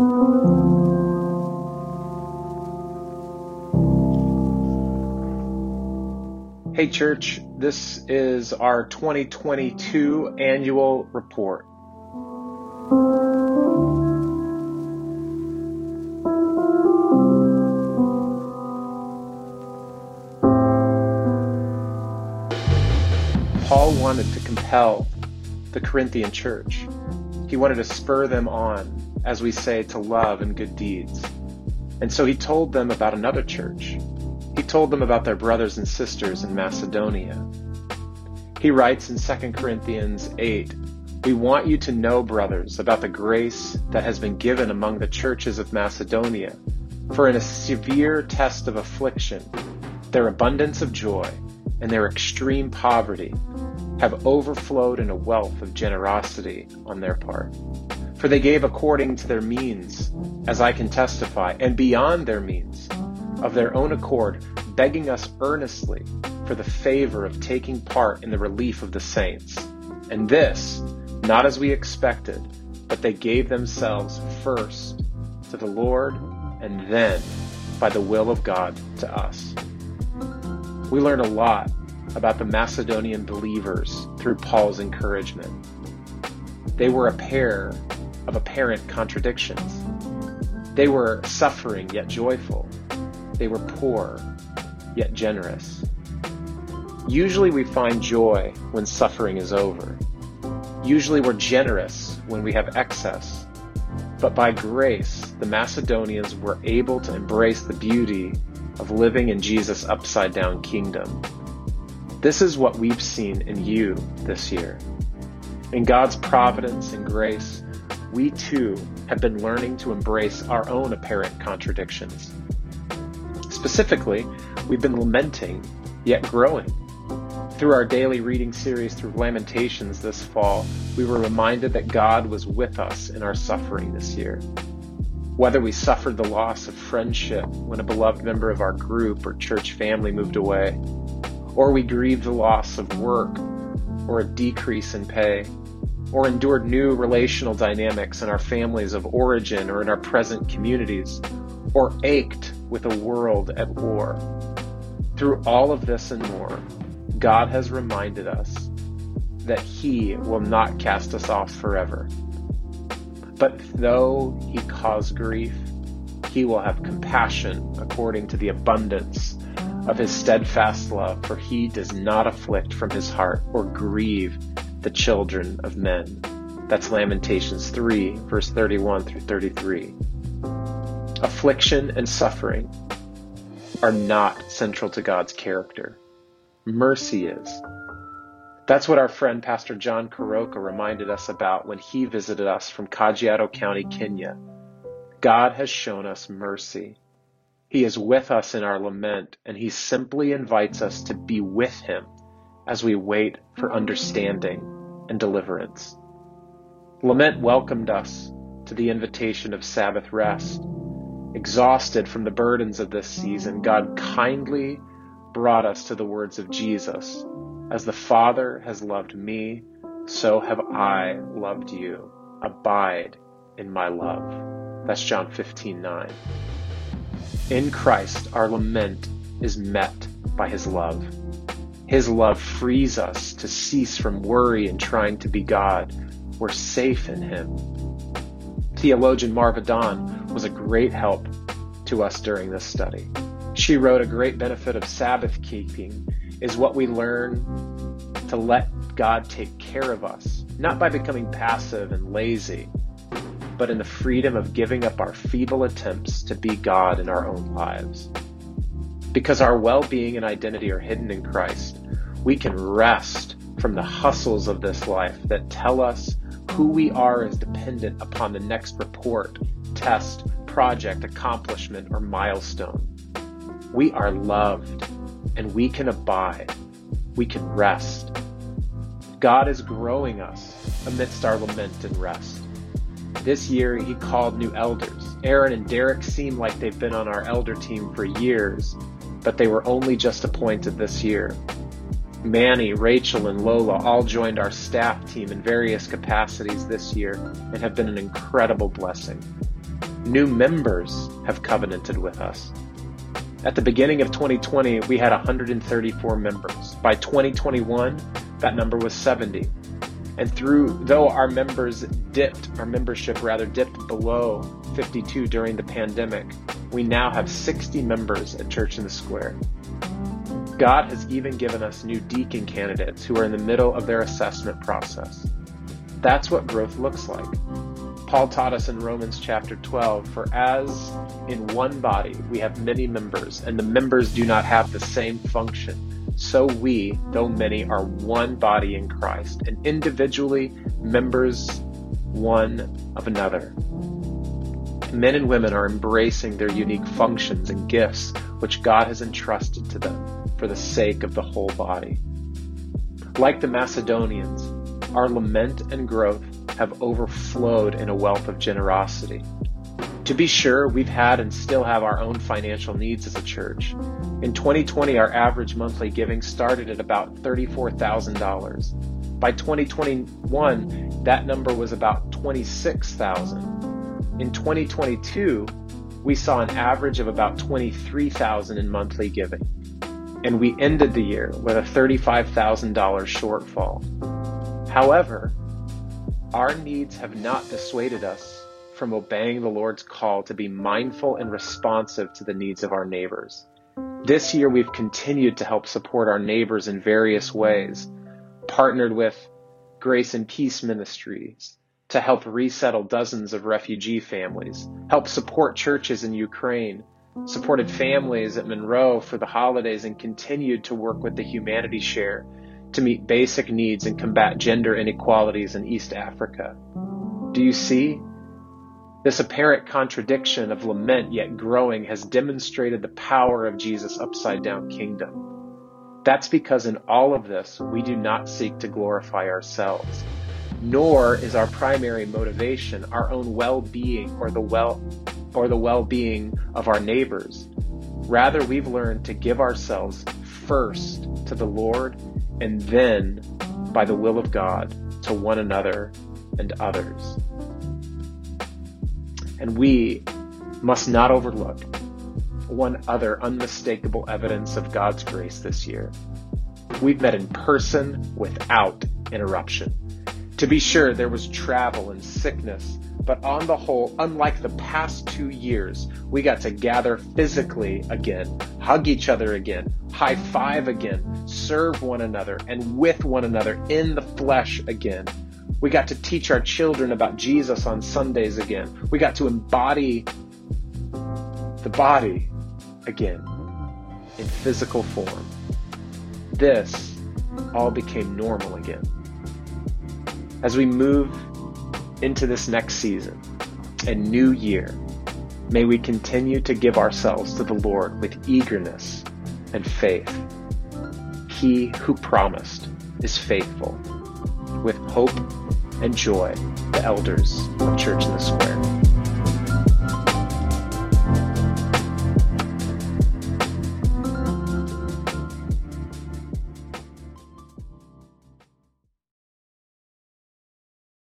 Hey, church, this is our 2022 annual report. Paul wanted to compel the Corinthian church. He wanted to spur them on, as we say, to love and good deeds. And so he told them about another church he told them about their brothers and sisters in Macedonia. He writes in 2 Corinthians 8 We want you to know, brothers, about the grace that has been given among the churches of Macedonia. For in a severe test of affliction, their abundance of joy and their extreme poverty have overflowed in a wealth of generosity on their part. For they gave according to their means, as I can testify, and beyond their means of their own accord, begging us earnestly for the favor of taking part in the relief of the saints. And this, not as we expected, but they gave themselves first to the Lord and then, by the will of God, to us. We learn a lot about the Macedonian believers through Paul's encouragement. They were a pair of apparent contradictions. They were suffering yet joyful. They were poor, yet generous. Usually we find joy when suffering is over. Usually we're generous when we have excess. But by grace, the Macedonians were able to embrace the beauty of living in Jesus' upside down kingdom. This is what we've seen in you this year. In God's providence and grace, we too have been learning to embrace our own apparent contradictions. Specifically, we've been lamenting, yet growing. Through our daily reading series through Lamentations this fall, we were reminded that God was with us in our suffering this year. Whether we suffered the loss of friendship when a beloved member of our group or church family moved away, or we grieved the loss of work or a decrease in pay, or endured new relational dynamics in our families of origin or in our present communities, or ached with a world at war. Through all of this and more, God has reminded us that He will not cast us off forever. But though He cause grief, He will have compassion according to the abundance of His steadfast love, for He does not afflict from His heart or grieve the children of men. That's Lamentations 3, verse 31 through 33 affliction, and suffering are not central to God's character. Mercy is. That's what our friend Pastor John Kuroka reminded us about when he visited us from Kajiado County, Kenya. God has shown us mercy. He is with us in our lament, and he simply invites us to be with him as we wait for understanding and deliverance. Lament welcomed us to the invitation of Sabbath rest Exhausted from the burdens of this season, God kindly brought us to the words of Jesus. As the Father has loved me, so have I loved you. Abide in my love. That's John 15 9. In Christ, our lament is met by his love. His love frees us to cease from worry and trying to be God. We're safe in him. Theologian Marva Dawn was a great help to us during this study. She wrote a great benefit of Sabbath keeping is what we learn to let God take care of us, not by becoming passive and lazy, but in the freedom of giving up our feeble attempts to be God in our own lives. Because our well being and identity are hidden in Christ, we can rest from the hustles of this life that tell us who we are is dependent upon the next report test, project, accomplishment, or milestone. We are loved and we can abide. We can rest. God is growing us amidst our lament and rest. This year, he called new elders. Aaron and Derek seem like they've been on our elder team for years, but they were only just appointed this year. Manny, Rachel, and Lola all joined our staff team in various capacities this year and have been an incredible blessing. New members have covenanted with us. At the beginning of 2020, we had 134 members. By 2021, that number was 70. And through, though our members dipped, our membership rather dipped below 52 during the pandemic, we now have 60 members at Church in the Square. God has even given us new deacon candidates who are in the middle of their assessment process. That's what growth looks like. Paul taught us in Romans chapter 12 For as in one body we have many members, and the members do not have the same function, so we, though many, are one body in Christ, and individually members one of another. Men and women are embracing their unique functions and gifts which God has entrusted to them for the sake of the whole body. Like the Macedonians, our lament and growth have overflowed in a wealth of generosity. To be sure, we've had and still have our own financial needs as a church. In 2020, our average monthly giving started at about $34,000. By 2021, that number was about 26,000. In 2022, we saw an average of about 23,000 in monthly giving. And we ended the year with a $35,000 shortfall. However, our needs have not dissuaded us from obeying the Lord's call to be mindful and responsive to the needs of our neighbors. This year, we've continued to help support our neighbors in various ways, partnered with Grace and Peace Ministries to help resettle dozens of refugee families, help support churches in Ukraine, supported families at Monroe for the holidays, and continued to work with the Humanity Share to meet basic needs and combat gender inequalities in East Africa. Do you see? This apparent contradiction of lament yet growing has demonstrated the power of Jesus' upside down kingdom. That's because in all of this, we do not seek to glorify ourselves, nor is our primary motivation our own well-being or the well or the well-being of our neighbors. Rather, we've learned to give ourselves first to the Lord and then, by the will of God, to one another and others. And we must not overlook one other unmistakable evidence of God's grace this year. We've met in person without interruption. To be sure, there was travel and sickness, but on the whole, unlike the past two years, we got to gather physically again, hug each other again, high five again, serve one another, and with one another in the flesh again. We got to teach our children about Jesus on Sundays again. We got to embody the body again in physical form. This all became normal again. As we move into this next season and new year, may we continue to give ourselves to the Lord with eagerness and faith. He who promised is faithful. With hope and joy, the elders of Church in the Square.